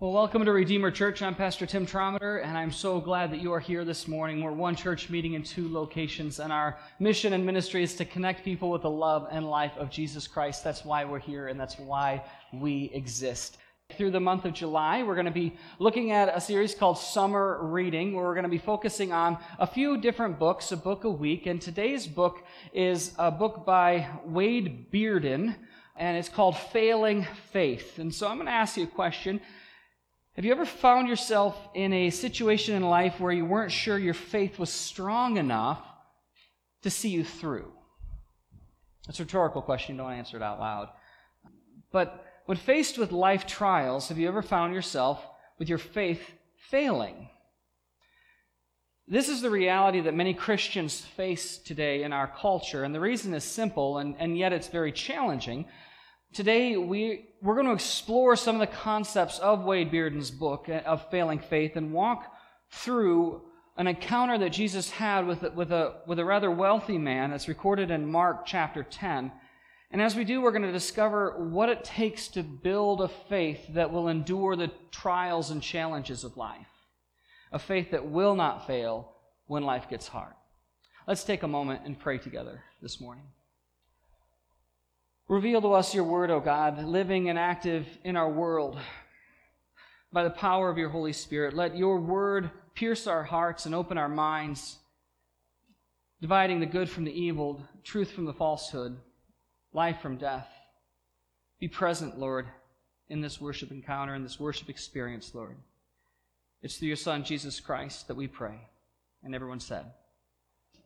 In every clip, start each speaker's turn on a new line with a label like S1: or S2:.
S1: Well, welcome to Redeemer Church. I'm Pastor Tim Trometer, and I'm so glad that you are here this morning. We're one church meeting in two locations, and our mission and ministry is to connect people with the love and life of Jesus Christ. That's why we're here, and that's why we exist. Through the month of July, we're going to be looking at a series called Summer Reading, where we're going to be focusing on a few different books, a book a week. And today's book is a book by Wade Bearden, and it's called Failing Faith. And so I'm going to ask you a question. Have you ever found yourself in a situation in life where you weren't sure your faith was strong enough to see you through? It's a rhetorical question, don't answer it out loud. But when faced with life trials, have you ever found yourself with your faith failing? This is the reality that many Christians face today in our culture, and the reason is simple, and, and yet it's very challenging. Today, we, we're going to explore some of the concepts of Wade Bearden's book uh, of Failing Faith and walk through an encounter that Jesus had with, with, a, with a rather wealthy man that's recorded in Mark chapter 10. And as we do, we're going to discover what it takes to build a faith that will endure the trials and challenges of life, a faith that will not fail when life gets hard. Let's take a moment and pray together this morning. Reveal to us your word, O God, living and active in our world. By the power of your Holy Spirit, let your word pierce our hearts and open our minds, dividing the good from the evil, truth from the falsehood, life from death. Be present, Lord, in this worship encounter, in this worship experience, Lord. It's through your Son, Jesus Christ, that we pray. And everyone said,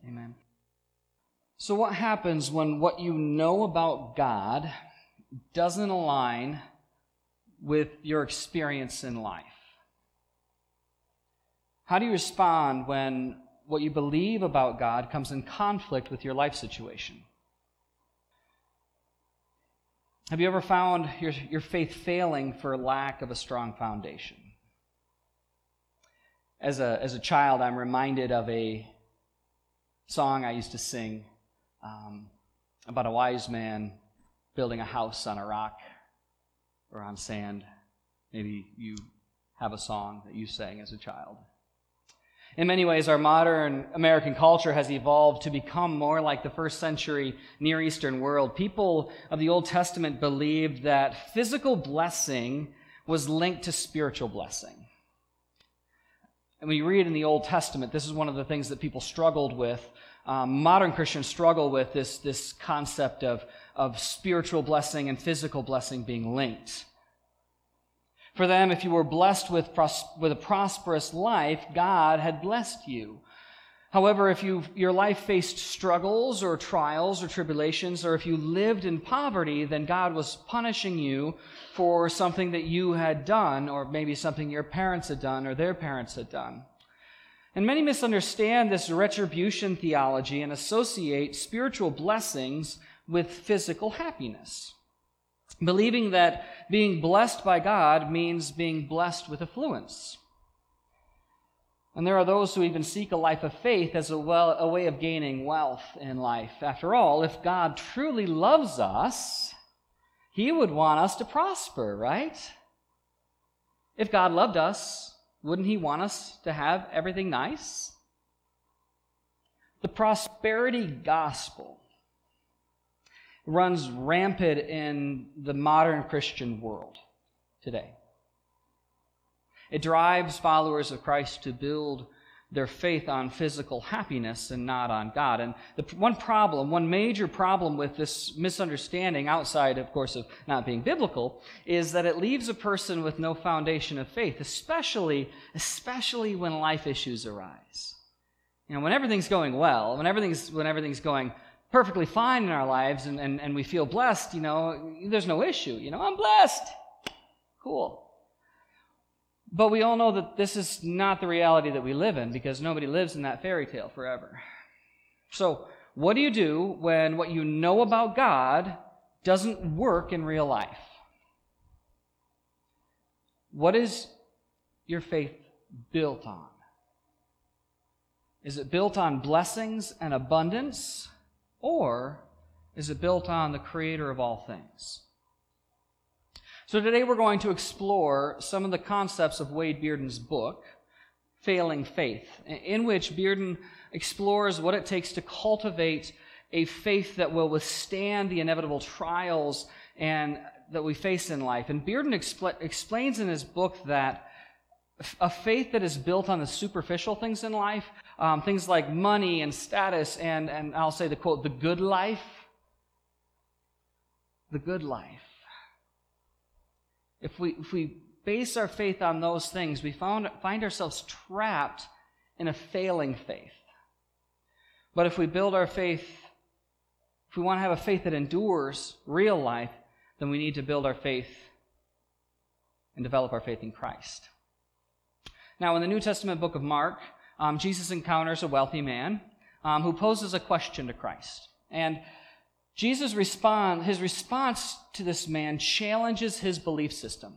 S1: Amen. So, what happens when what you know about God doesn't align with your experience in life? How do you respond when what you believe about God comes in conflict with your life situation? Have you ever found your, your faith failing for lack of a strong foundation? As a, as a child, I'm reminded of a song I used to sing um, about a wise man building a house on a rock or on sand. Maybe you have a song that you sang as a child. In many ways, our modern American culture has evolved to become more like the first century Near Eastern world. People of the Old Testament believed that physical blessing was linked to spiritual blessing. And we read in the Old Testament, this is one of the things that people struggled with um, modern Christians struggle with this, this concept of, of spiritual blessing and physical blessing being linked. For them, if you were blessed with, pros- with a prosperous life, God had blessed you. However, if you, your life faced struggles or trials or tribulations, or if you lived in poverty, then God was punishing you for something that you had done, or maybe something your parents had done or their parents had done. And many misunderstand this retribution theology and associate spiritual blessings with physical happiness, believing that being blessed by God means being blessed with affluence. And there are those who even seek a life of faith as a, well, a way of gaining wealth in life. After all, if God truly loves us, He would want us to prosper, right? If God loved us, wouldn't he want us to have everything nice? The prosperity gospel runs rampant in the modern Christian world today. It drives followers of Christ to build their faith on physical happiness and not on God. And the one problem, one major problem with this misunderstanding, outside, of course, of not being biblical, is that it leaves a person with no foundation of faith, especially, especially when life issues arise. You know, when everything's going well, when everything's, when everything's going perfectly fine in our lives and, and, and we feel blessed, you know, there's no issue. You know, I'm blessed. Cool. But we all know that this is not the reality that we live in because nobody lives in that fairy tale forever. So, what do you do when what you know about God doesn't work in real life? What is your faith built on? Is it built on blessings and abundance, or is it built on the Creator of all things? So today we're going to explore some of the concepts of Wade Bearden's book, Failing Faith, in which Bearden explores what it takes to cultivate a faith that will withstand the inevitable trials and that we face in life. And Bearden expl- explains in his book that a faith that is built on the superficial things in life, um, things like money and status, and, and I'll say the quote, the good life, the good life. If we, if we base our faith on those things, we found, find ourselves trapped in a failing faith. But if we build our faith, if we want to have a faith that endures real life, then we need to build our faith and develop our faith in Christ. Now, in the New Testament book of Mark, um, Jesus encounters a wealthy man um, who poses a question to Christ. And Jesus respond, his response to this man challenges his belief system,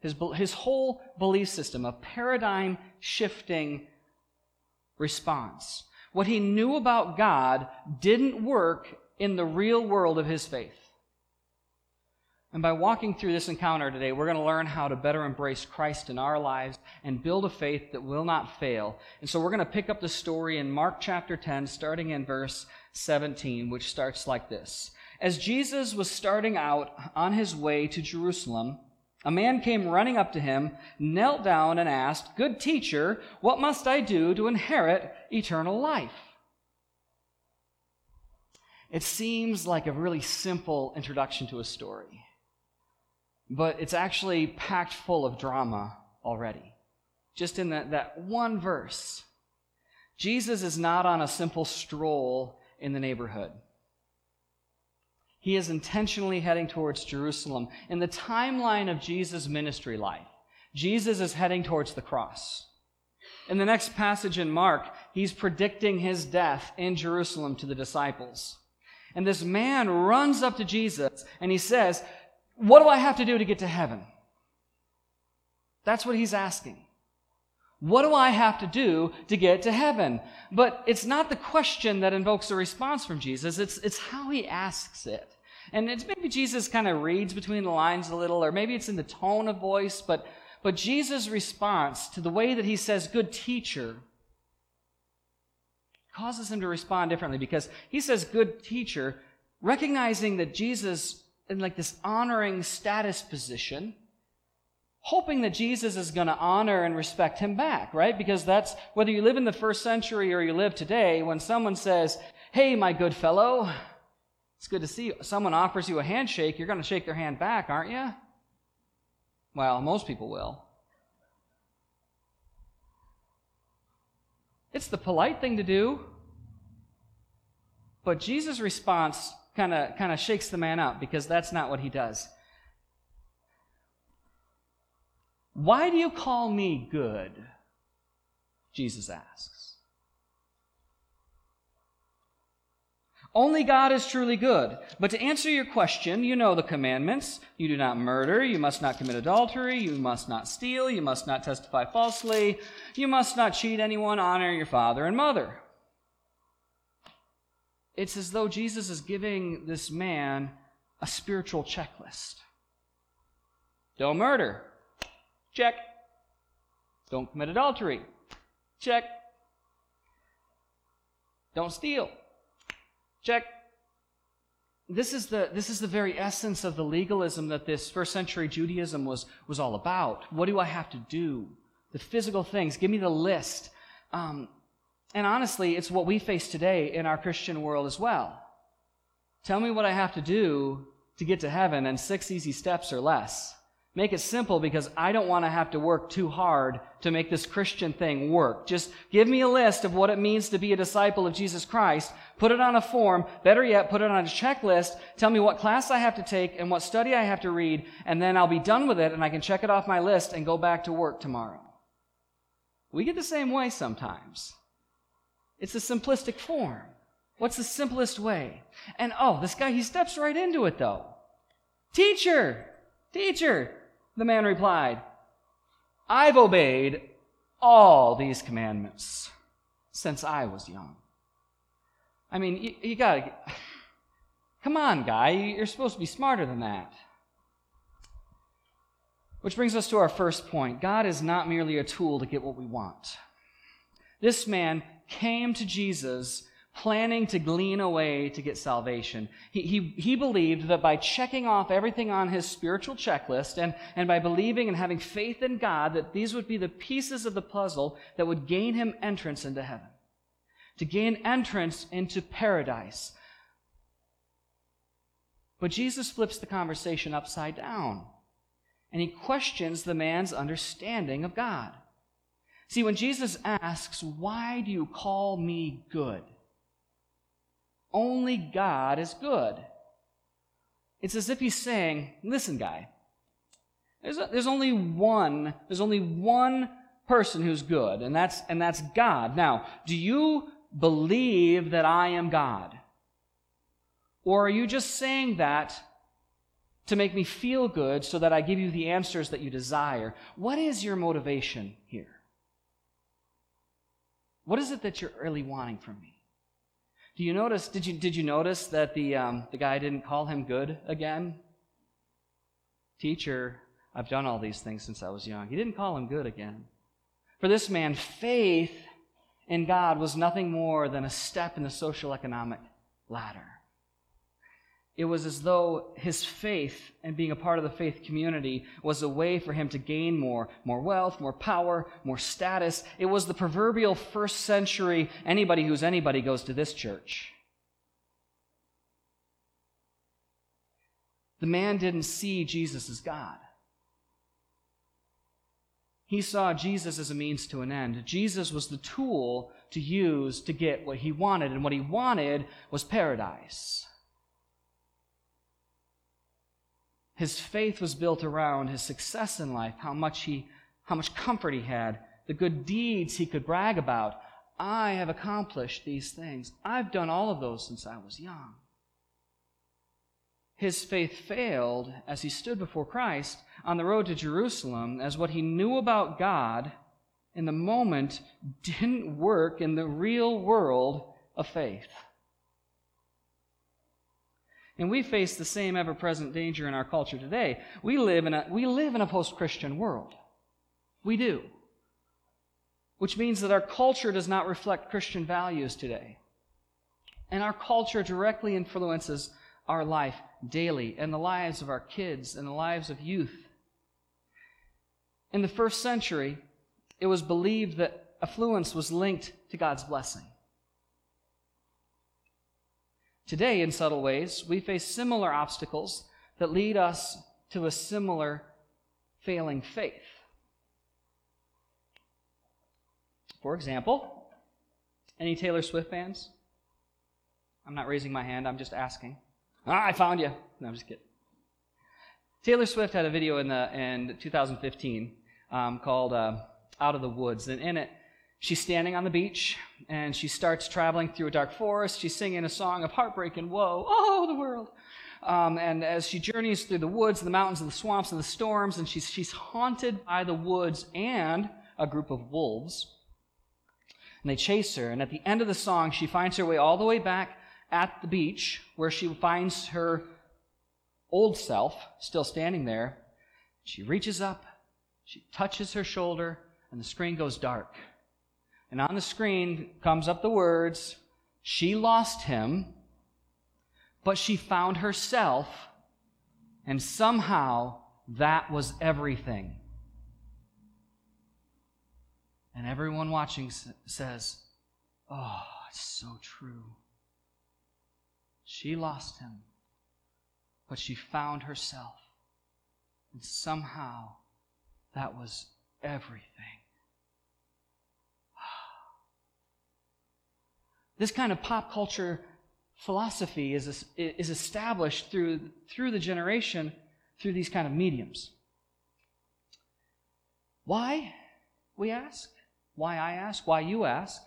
S1: his, his whole belief system, a paradigm shifting response. What he knew about God didn't work in the real world of his faith. And by walking through this encounter today, we're going to learn how to better embrace Christ in our lives and build a faith that will not fail. And so we're going to pick up the story in Mark chapter 10, starting in verse 17, which starts like this. As Jesus was starting out on his way to Jerusalem, a man came running up to him, knelt down, and asked, Good teacher, what must I do to inherit eternal life? It seems like a really simple introduction to a story but it's actually packed full of drama already. Just in that, that one verse. Jesus is not on a simple stroll in the neighborhood. He is intentionally heading towards Jerusalem. In the timeline of Jesus' ministry life, Jesus is heading towards the cross. In the next passage in Mark, he's predicting his death in Jerusalem to the disciples. And this man runs up to Jesus and he says, what do I have to do to get to heaven? That's what he's asking. What do I have to do to get to heaven? But it's not the question that invokes a response from Jesus, it's, it's how he asks it. And it's maybe Jesus kind of reads between the lines a little, or maybe it's in the tone of voice, but, but Jesus' response to the way that he says, good teacher, causes him to respond differently because he says, good teacher, recognizing that Jesus in like this honoring status position, hoping that Jesus is going to honor and respect him back, right? Because that's whether you live in the first century or you live today, when someone says, Hey, my good fellow, it's good to see you. Someone offers you a handshake, you're going to shake their hand back, aren't you? Well, most people will. It's the polite thing to do. But Jesus' response kind of kind of shakes the man up because that's not what he does. Why do you call me good? Jesus asks. Only God is truly good. But to answer your question, you know the commandments. You do not murder. You must not commit adultery. You must not steal. You must not testify falsely. You must not cheat anyone. Honor your father and mother. It's as though Jesus is giving this man a spiritual checklist. Don't murder. Check. Don't commit adultery. Check. Don't steal. Check. This is the, this is the very essence of the legalism that this first century Judaism was, was all about. What do I have to do? The physical things. Give me the list. Um, and honestly, it's what we face today in our Christian world as well. Tell me what I have to do to get to heaven, and six easy steps or less. Make it simple because I don't want to have to work too hard to make this Christian thing work. Just give me a list of what it means to be a disciple of Jesus Christ. Put it on a form. Better yet, put it on a checklist. Tell me what class I have to take and what study I have to read, and then I'll be done with it and I can check it off my list and go back to work tomorrow. We get the same way sometimes. It's a simplistic form. What's the simplest way? And oh, this guy, he steps right into it though. Teacher, teacher, the man replied, I've obeyed all these commandments since I was young. I mean, you, you gotta, come on, guy, you're supposed to be smarter than that. Which brings us to our first point God is not merely a tool to get what we want. This man came to Jesus planning to glean away to get salvation. He, he, he believed that by checking off everything on his spiritual checklist and, and by believing and having faith in God, that these would be the pieces of the puzzle that would gain him entrance into heaven, to gain entrance into paradise. But Jesus flips the conversation upside down and he questions the man's understanding of God. See, when Jesus asks, Why do you call me good? Only God is good. It's as if he's saying, listen, guy, there's, a, there's only one, there's only one person who's good, and that's, and that's God. Now, do you believe that I am God? Or are you just saying that to make me feel good so that I give you the answers that you desire? What is your motivation here? What is it that you're really wanting from me? Do you notice, did you, did you notice that the, um, the guy didn't call him good again? Teacher, I've done all these things since I was young. He didn't call him good again. For this man, faith in God was nothing more than a step in the social economic ladder. It was as though his faith and being a part of the faith community was a way for him to gain more, more wealth, more power, more status. It was the proverbial first century anybody who's anybody goes to this church. The man didn't see Jesus as God. He saw Jesus as a means to an end. Jesus was the tool to use to get what he wanted, and what he wanted was paradise. His faith was built around his success in life, how much he how much comfort he had, the good deeds he could brag about. I have accomplished these things. I've done all of those since I was young. His faith failed as he stood before Christ on the road to Jerusalem, as what he knew about God in the moment didn't work in the real world of faith. And we face the same ever present danger in our culture today. We live in a, we live in a post Christian world. We do. Which means that our culture does not reflect Christian values today. And our culture directly influences our life daily and the lives of our kids and the lives of youth. In the first century, it was believed that affluence was linked to God's blessing. Today, in subtle ways, we face similar obstacles that lead us to a similar failing faith. For example, any Taylor Swift fans? I'm not raising my hand, I'm just asking. Ah, I found you. No, I'm just kidding. Taylor Swift had a video in, the, in 2015 um, called uh, Out of the Woods, and in it, She's standing on the beach and she starts traveling through a dark forest. She's singing a song of heartbreak and woe. Oh, the world. Um, and as she journeys through the woods, the mountains, and the swamps, and the storms, and she's, she's haunted by the woods and a group of wolves. And they chase her. And at the end of the song, she finds her way all the way back at the beach where she finds her old self still standing there. She reaches up, she touches her shoulder, and the screen goes dark. And on the screen comes up the words, She lost him, but she found herself, and somehow that was everything. And everyone watching says, Oh, it's so true. She lost him, but she found herself. And somehow that was everything. This kind of pop culture philosophy is, is established through, through the generation through these kind of mediums. Why, we ask? Why I ask? Why you ask?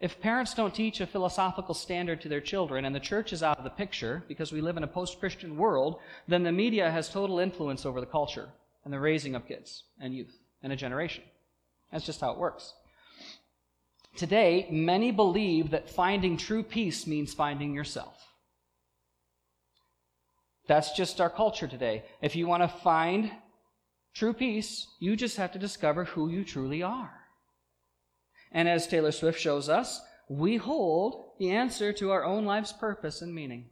S1: If parents don't teach a philosophical standard to their children and the church is out of the picture because we live in a post Christian world, then the media has total influence over the culture and the raising of kids and youth and a generation. That's just how it works. Today, many believe that finding true peace means finding yourself. That's just our culture today. If you want to find True peace, you just have to discover who you truly are. And as Taylor Swift shows us, we hold the answer to our own life's purpose and meaning.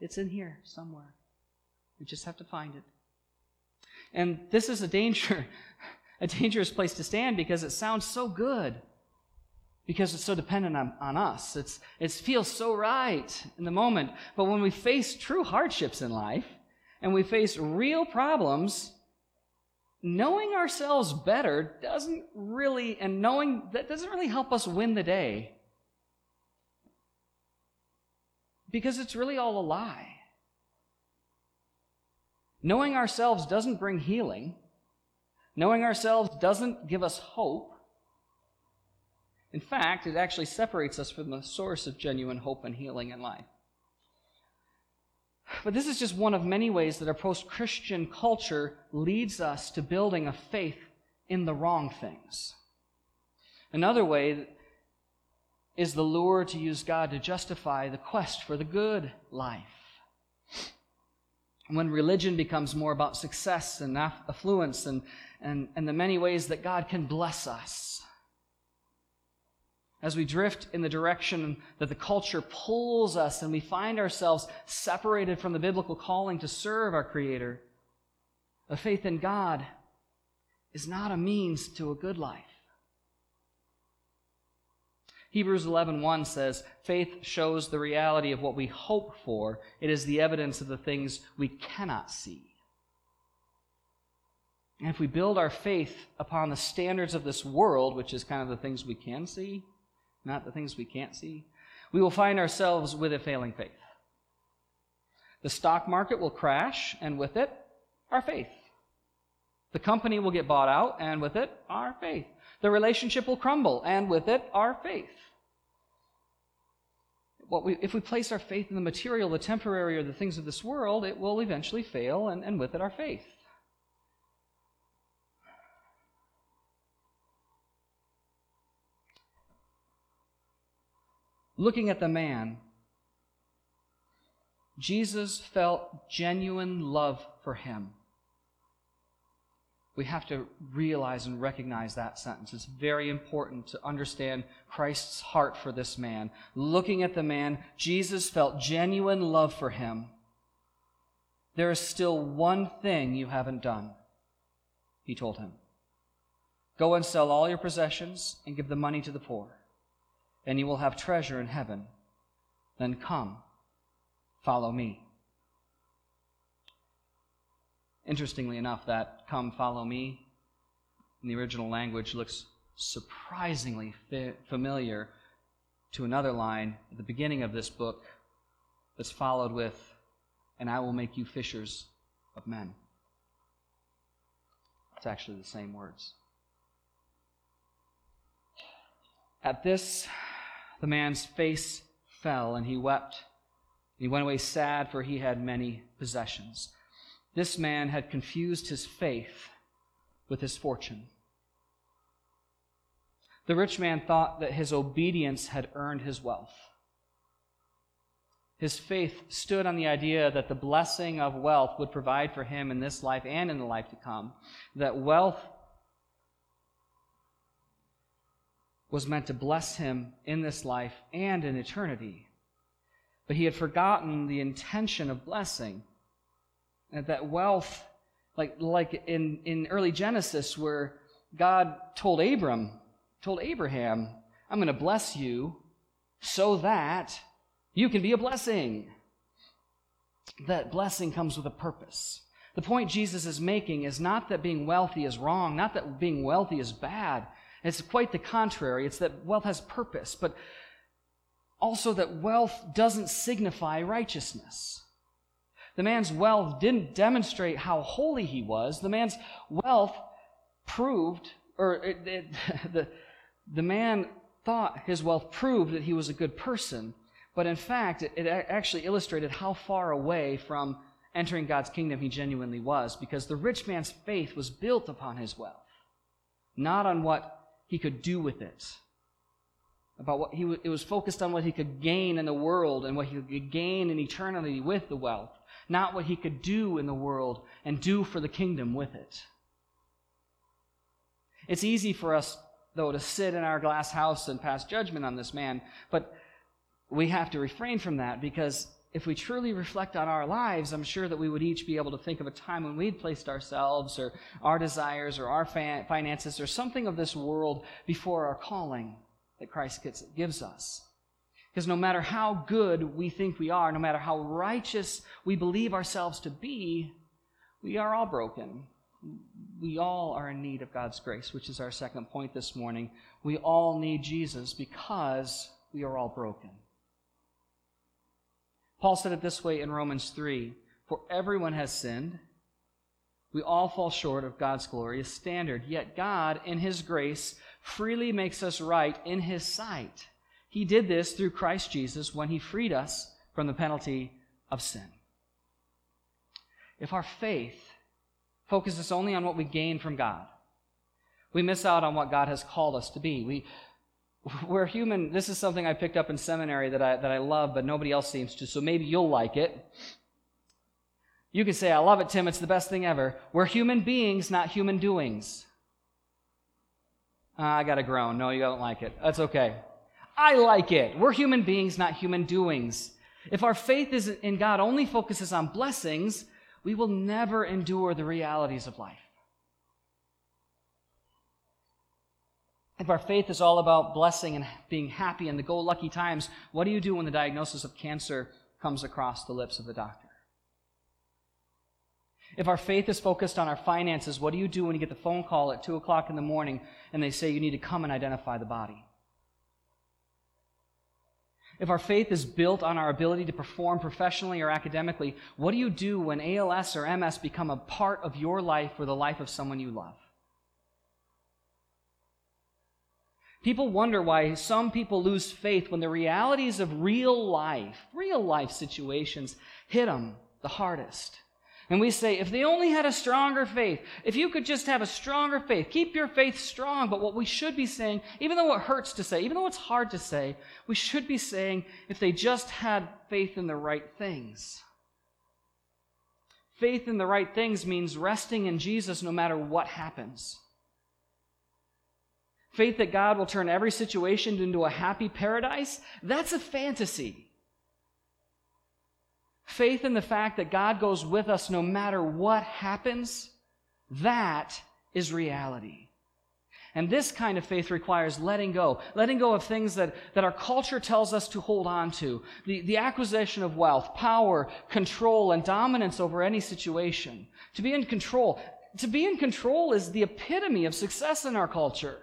S1: It's in here somewhere. We just have to find it. And this is a danger, a dangerous place to stand because it sounds so good. Because it's so dependent on, on us. It's, it feels so right in the moment. But when we face true hardships in life and we face real problems, knowing ourselves better doesn't really, and knowing that doesn't really help us win the day. Because it's really all a lie. Knowing ourselves doesn't bring healing. Knowing ourselves doesn't give us hope. In fact, it actually separates us from the source of genuine hope and healing in life. But this is just one of many ways that our post Christian culture leads us to building a faith in the wrong things. Another way is the lure to use God to justify the quest for the good life. When religion becomes more about success and affluence and, and, and the many ways that God can bless us as we drift in the direction that the culture pulls us and we find ourselves separated from the biblical calling to serve our Creator, a faith in God is not a means to a good life. Hebrews 11:1 says, "Faith shows the reality of what we hope for. It is the evidence of the things we cannot see." And if we build our faith upon the standards of this world, which is kind of the things we can see, not the things we can't see, we will find ourselves with a failing faith. The stock market will crash, and with it, our faith. The company will get bought out, and with it, our faith. The relationship will crumble, and with it, our faith. We, if we place our faith in the material, the temporary, or the things of this world, it will eventually fail, and, and with it, our faith. Looking at the man, Jesus felt genuine love for him. We have to realize and recognize that sentence. It's very important to understand Christ's heart for this man. Looking at the man, Jesus felt genuine love for him. There is still one thing you haven't done, he told him. Go and sell all your possessions and give the money to the poor and you will have treasure in heaven. Then come, follow me. Interestingly enough, that come, follow me in the original language looks surprisingly fi- familiar to another line at the beginning of this book that's followed with, and I will make you fishers of men. It's actually the same words. At this, the man's face fell, and he wept. He went away sad, for he had many possessions. This man had confused his faith with his fortune. The rich man thought that his obedience had earned his wealth. His faith stood on the idea that the blessing of wealth would provide for him in this life and in the life to come. That wealth was meant to bless him in this life and in eternity. But he had forgotten the intention of blessing. And that wealth, like, like in, in early Genesis, where God told Abram, told Abraham, I'm going to bless you so that you can be a blessing. That blessing comes with a purpose. The point Jesus is making is not that being wealthy is wrong, not that being wealthy is bad. It's quite the contrary. It's that wealth has purpose, but also that wealth doesn't signify righteousness. The man's wealth didn't demonstrate how holy he was. The man's wealth proved, or it, it, the, the man thought his wealth proved that he was a good person, but in fact, it, it actually illustrated how far away from entering God's kingdom he genuinely was, because the rich man's faith was built upon his wealth, not on what he could do with it. About what he it was focused on what he could gain in the world and what he could gain in eternity with the wealth, not what he could do in the world and do for the kingdom with it. It's easy for us, though, to sit in our glass house and pass judgment on this man, but we have to refrain from that because if we truly reflect on our lives, I'm sure that we would each be able to think of a time when we'd placed ourselves or our desires or our finances or something of this world before our calling that Christ gives us. Because no matter how good we think we are, no matter how righteous we believe ourselves to be, we are all broken. We all are in need of God's grace, which is our second point this morning. We all need Jesus because we are all broken. Paul said it this way in Romans 3 For everyone has sinned. We all fall short of God's glorious standard. Yet God, in His grace, freely makes us right in His sight. He did this through Christ Jesus when He freed us from the penalty of sin. If our faith focuses only on what we gain from God, we miss out on what God has called us to be. We, we're human. This is something I picked up in seminary that I, that I love, but nobody else seems to, so maybe you'll like it. You can say, I love it, Tim. It's the best thing ever. We're human beings, not human doings. Uh, I got to groan. No, you don't like it. That's okay. I like it. We're human beings, not human doings. If our faith is in God only focuses on blessings, we will never endure the realities of life. If our faith is all about blessing and being happy in the go lucky times, what do you do when the diagnosis of cancer comes across the lips of the doctor? If our faith is focused on our finances, what do you do when you get the phone call at 2 o'clock in the morning and they say you need to come and identify the body? If our faith is built on our ability to perform professionally or academically, what do you do when ALS or MS become a part of your life or the life of someone you love? People wonder why some people lose faith when the realities of real life, real life situations, hit them the hardest. And we say, if they only had a stronger faith, if you could just have a stronger faith, keep your faith strong. But what we should be saying, even though it hurts to say, even though it's hard to say, we should be saying, if they just had faith in the right things. Faith in the right things means resting in Jesus no matter what happens. Faith that God will turn every situation into a happy paradise, that's a fantasy. Faith in the fact that God goes with us no matter what happens, that is reality. And this kind of faith requires letting go, letting go of things that, that our culture tells us to hold on to. The, the acquisition of wealth, power, control, and dominance over any situation. To be in control. To be in control is the epitome of success in our culture.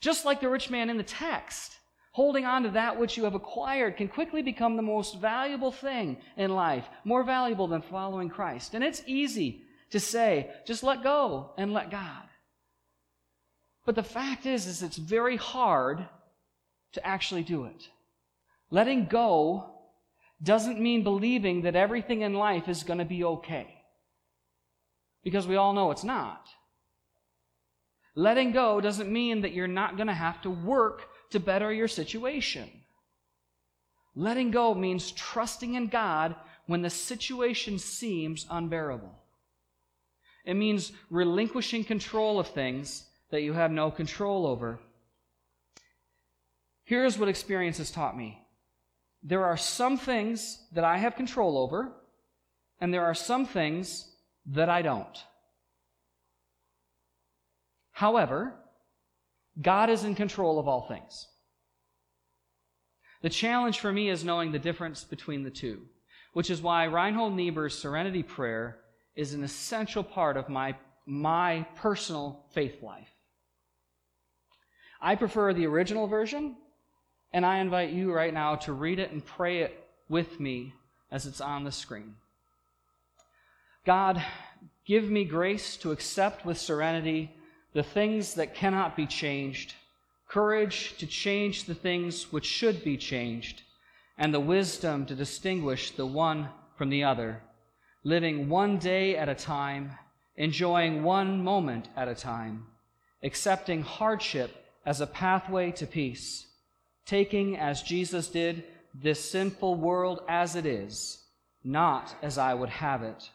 S1: Just like the rich man in the text, holding on to that which you have acquired can quickly become the most valuable thing in life, more valuable than following Christ. And it's easy to say, just let go and let God. But the fact is, is it's very hard to actually do it. Letting go doesn't mean believing that everything in life is going to be okay. Because we all know it's not. Letting go doesn't mean that you're not going to have to work to better your situation. Letting go means trusting in God when the situation seems unbearable. It means relinquishing control of things that you have no control over. Here's what experience has taught me there are some things that I have control over, and there are some things that I don't. However, God is in control of all things. The challenge for me is knowing the difference between the two, which is why Reinhold Niebuhr's serenity prayer is an essential part of my, my personal faith life. I prefer the original version, and I invite you right now to read it and pray it with me as it's on the screen. God, give me grace to accept with serenity the things that cannot be changed, courage to change the things which should be changed, and the wisdom to distinguish the one from the other, living one day at a time, enjoying one moment at a time, accepting hardship as a pathway to peace, taking, as Jesus did, this sinful world as it is, not as I would have it,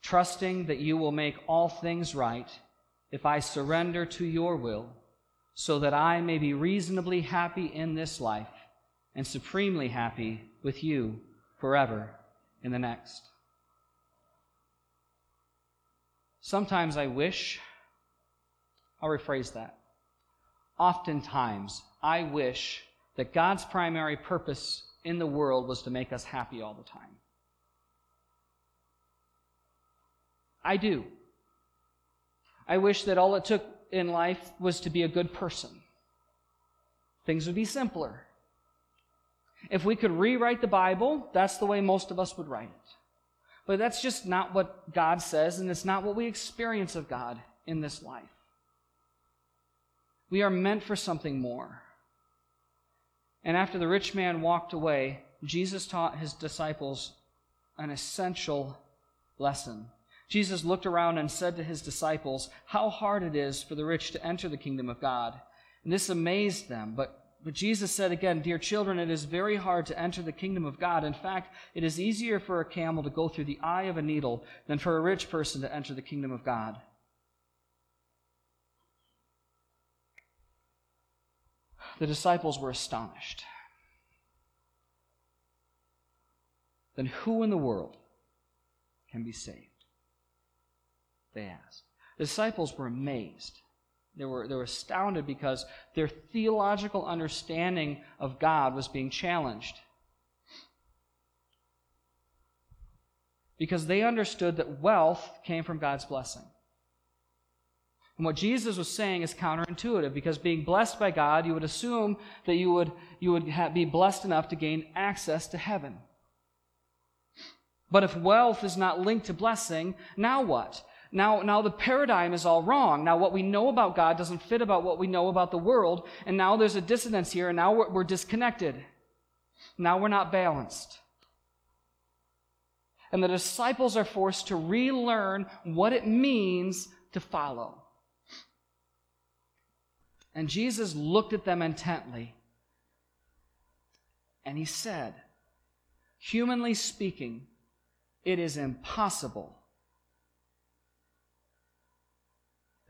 S1: trusting that you will make all things right if I surrender to your will, so that I may be reasonably happy in this life and supremely happy with you forever in the next. Sometimes I wish, I'll rephrase that. Oftentimes, I wish that God's primary purpose in the world was to make us happy all the time. I do. I wish that all it took in life was to be a good person. Things would be simpler. If we could rewrite the Bible, that's the way most of us would write it. But that's just not what God says, and it's not what we experience of God in this life. We are meant for something more. And after the rich man walked away, Jesus taught his disciples an essential lesson. Jesus looked around and said to his disciples, How hard it is for the rich to enter the kingdom of God. And this amazed them. But, but Jesus said again, Dear children, it is very hard to enter the kingdom of God. In fact, it is easier for a camel to go through the eye of a needle than for a rich person to enter the kingdom of God. The disciples were astonished. Then who in the world can be saved? They asked. The disciples were amazed. They were, they were astounded because their theological understanding of God was being challenged. Because they understood that wealth came from God's blessing. And what Jesus was saying is counterintuitive because being blessed by God, you would assume that you would, you would have, be blessed enough to gain access to heaven. But if wealth is not linked to blessing, now what? Now, now the paradigm is all wrong. Now what we know about God doesn't fit about what we know about the world, and now there's a dissonance here, and now we're, we're disconnected. Now we're not balanced. And the disciples are forced to relearn what it means to follow. And Jesus looked at them intently, and he said, Humanly speaking, it is impossible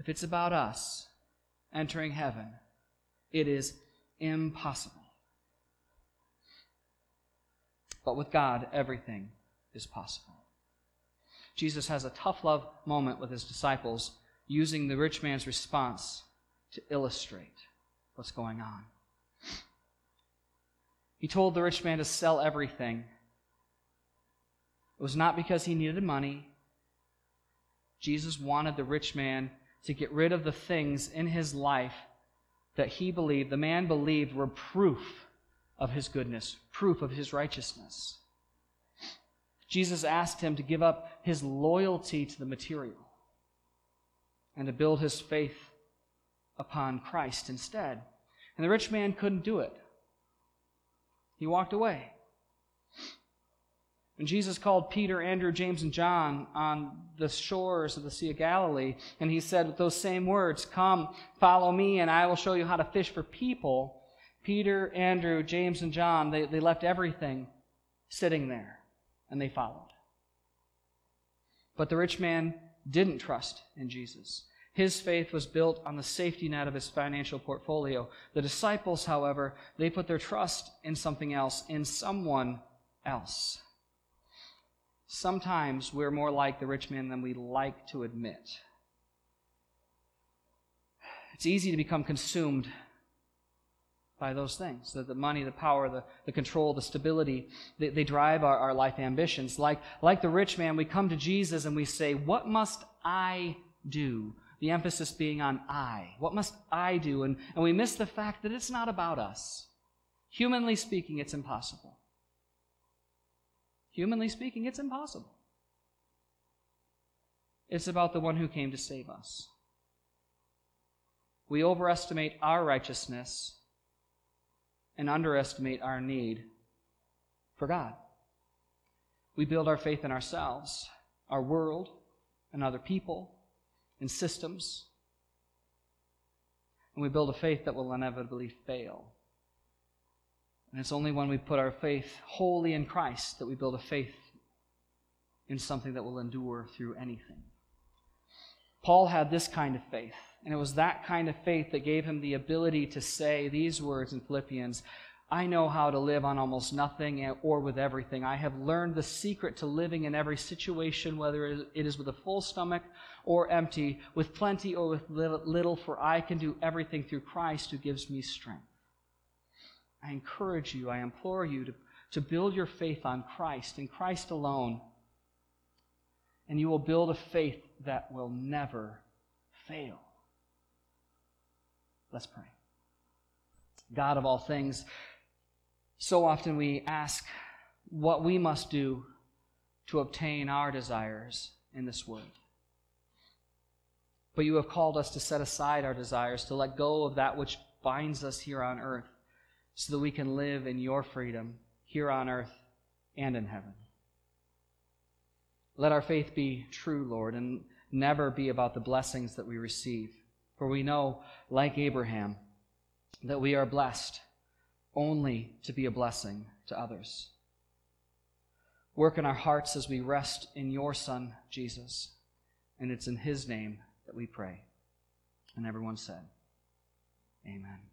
S1: if it's about us entering heaven, it is impossible. But with God, everything is possible. Jesus has a tough love moment with his disciples using the rich man's response to illustrate what's going on. He told the rich man to sell everything. It was not because he needed money. Jesus wanted the rich man to get rid of the things in his life that he believed, the man believed, were proof of his goodness, proof of his righteousness. Jesus asked him to give up his loyalty to the material and to build his faith upon Christ instead. And the rich man couldn't do it. He walked away. When Jesus called Peter, Andrew, James, and John on the shores of the Sea of Galilee, and he said with those same words, Come, follow me, and I will show you how to fish for people, Peter, Andrew, James, and John, they, they left everything sitting there, and they followed. But the rich man didn't trust in Jesus. His faith was built on the safety net of his financial portfolio. The disciples, however, they put their trust in something else, in someone else. Sometimes we're more like the rich man than we like to admit. It's easy to become consumed by those things the, the money, the power, the, the control, the stability. They, they drive our, our life ambitions. Like, like the rich man, we come to Jesus and we say, What must I do? The emphasis being on I. What must I do? And, and we miss the fact that it's not about us. Humanly speaking, it's impossible. Humanly speaking, it's impossible. It's about the one who came to save us. We overestimate our righteousness and underestimate our need for God. We build our faith in ourselves, our world, and other people, and systems. And we build a faith that will inevitably fail. And it's only when we put our faith wholly in Christ that we build a faith in something that will endure through anything. Paul had this kind of faith, and it was that kind of faith that gave him the ability to say these words in Philippians I know how to live on almost nothing or with everything. I have learned the secret to living in every situation, whether it is with a full stomach or empty, with plenty or with little, for I can do everything through Christ who gives me strength. I encourage you, I implore you to, to build your faith on Christ and Christ alone. And you will build a faith that will never fail. Let's pray. God of all things, so often we ask what we must do to obtain our desires in this world. But you have called us to set aside our desires, to let go of that which binds us here on earth, so that we can live in your freedom here on earth and in heaven. Let our faith be true, Lord, and never be about the blessings that we receive. For we know, like Abraham, that we are blessed only to be a blessing to others. Work in our hearts as we rest in your Son, Jesus. And it's in his name that we pray. And everyone said, Amen.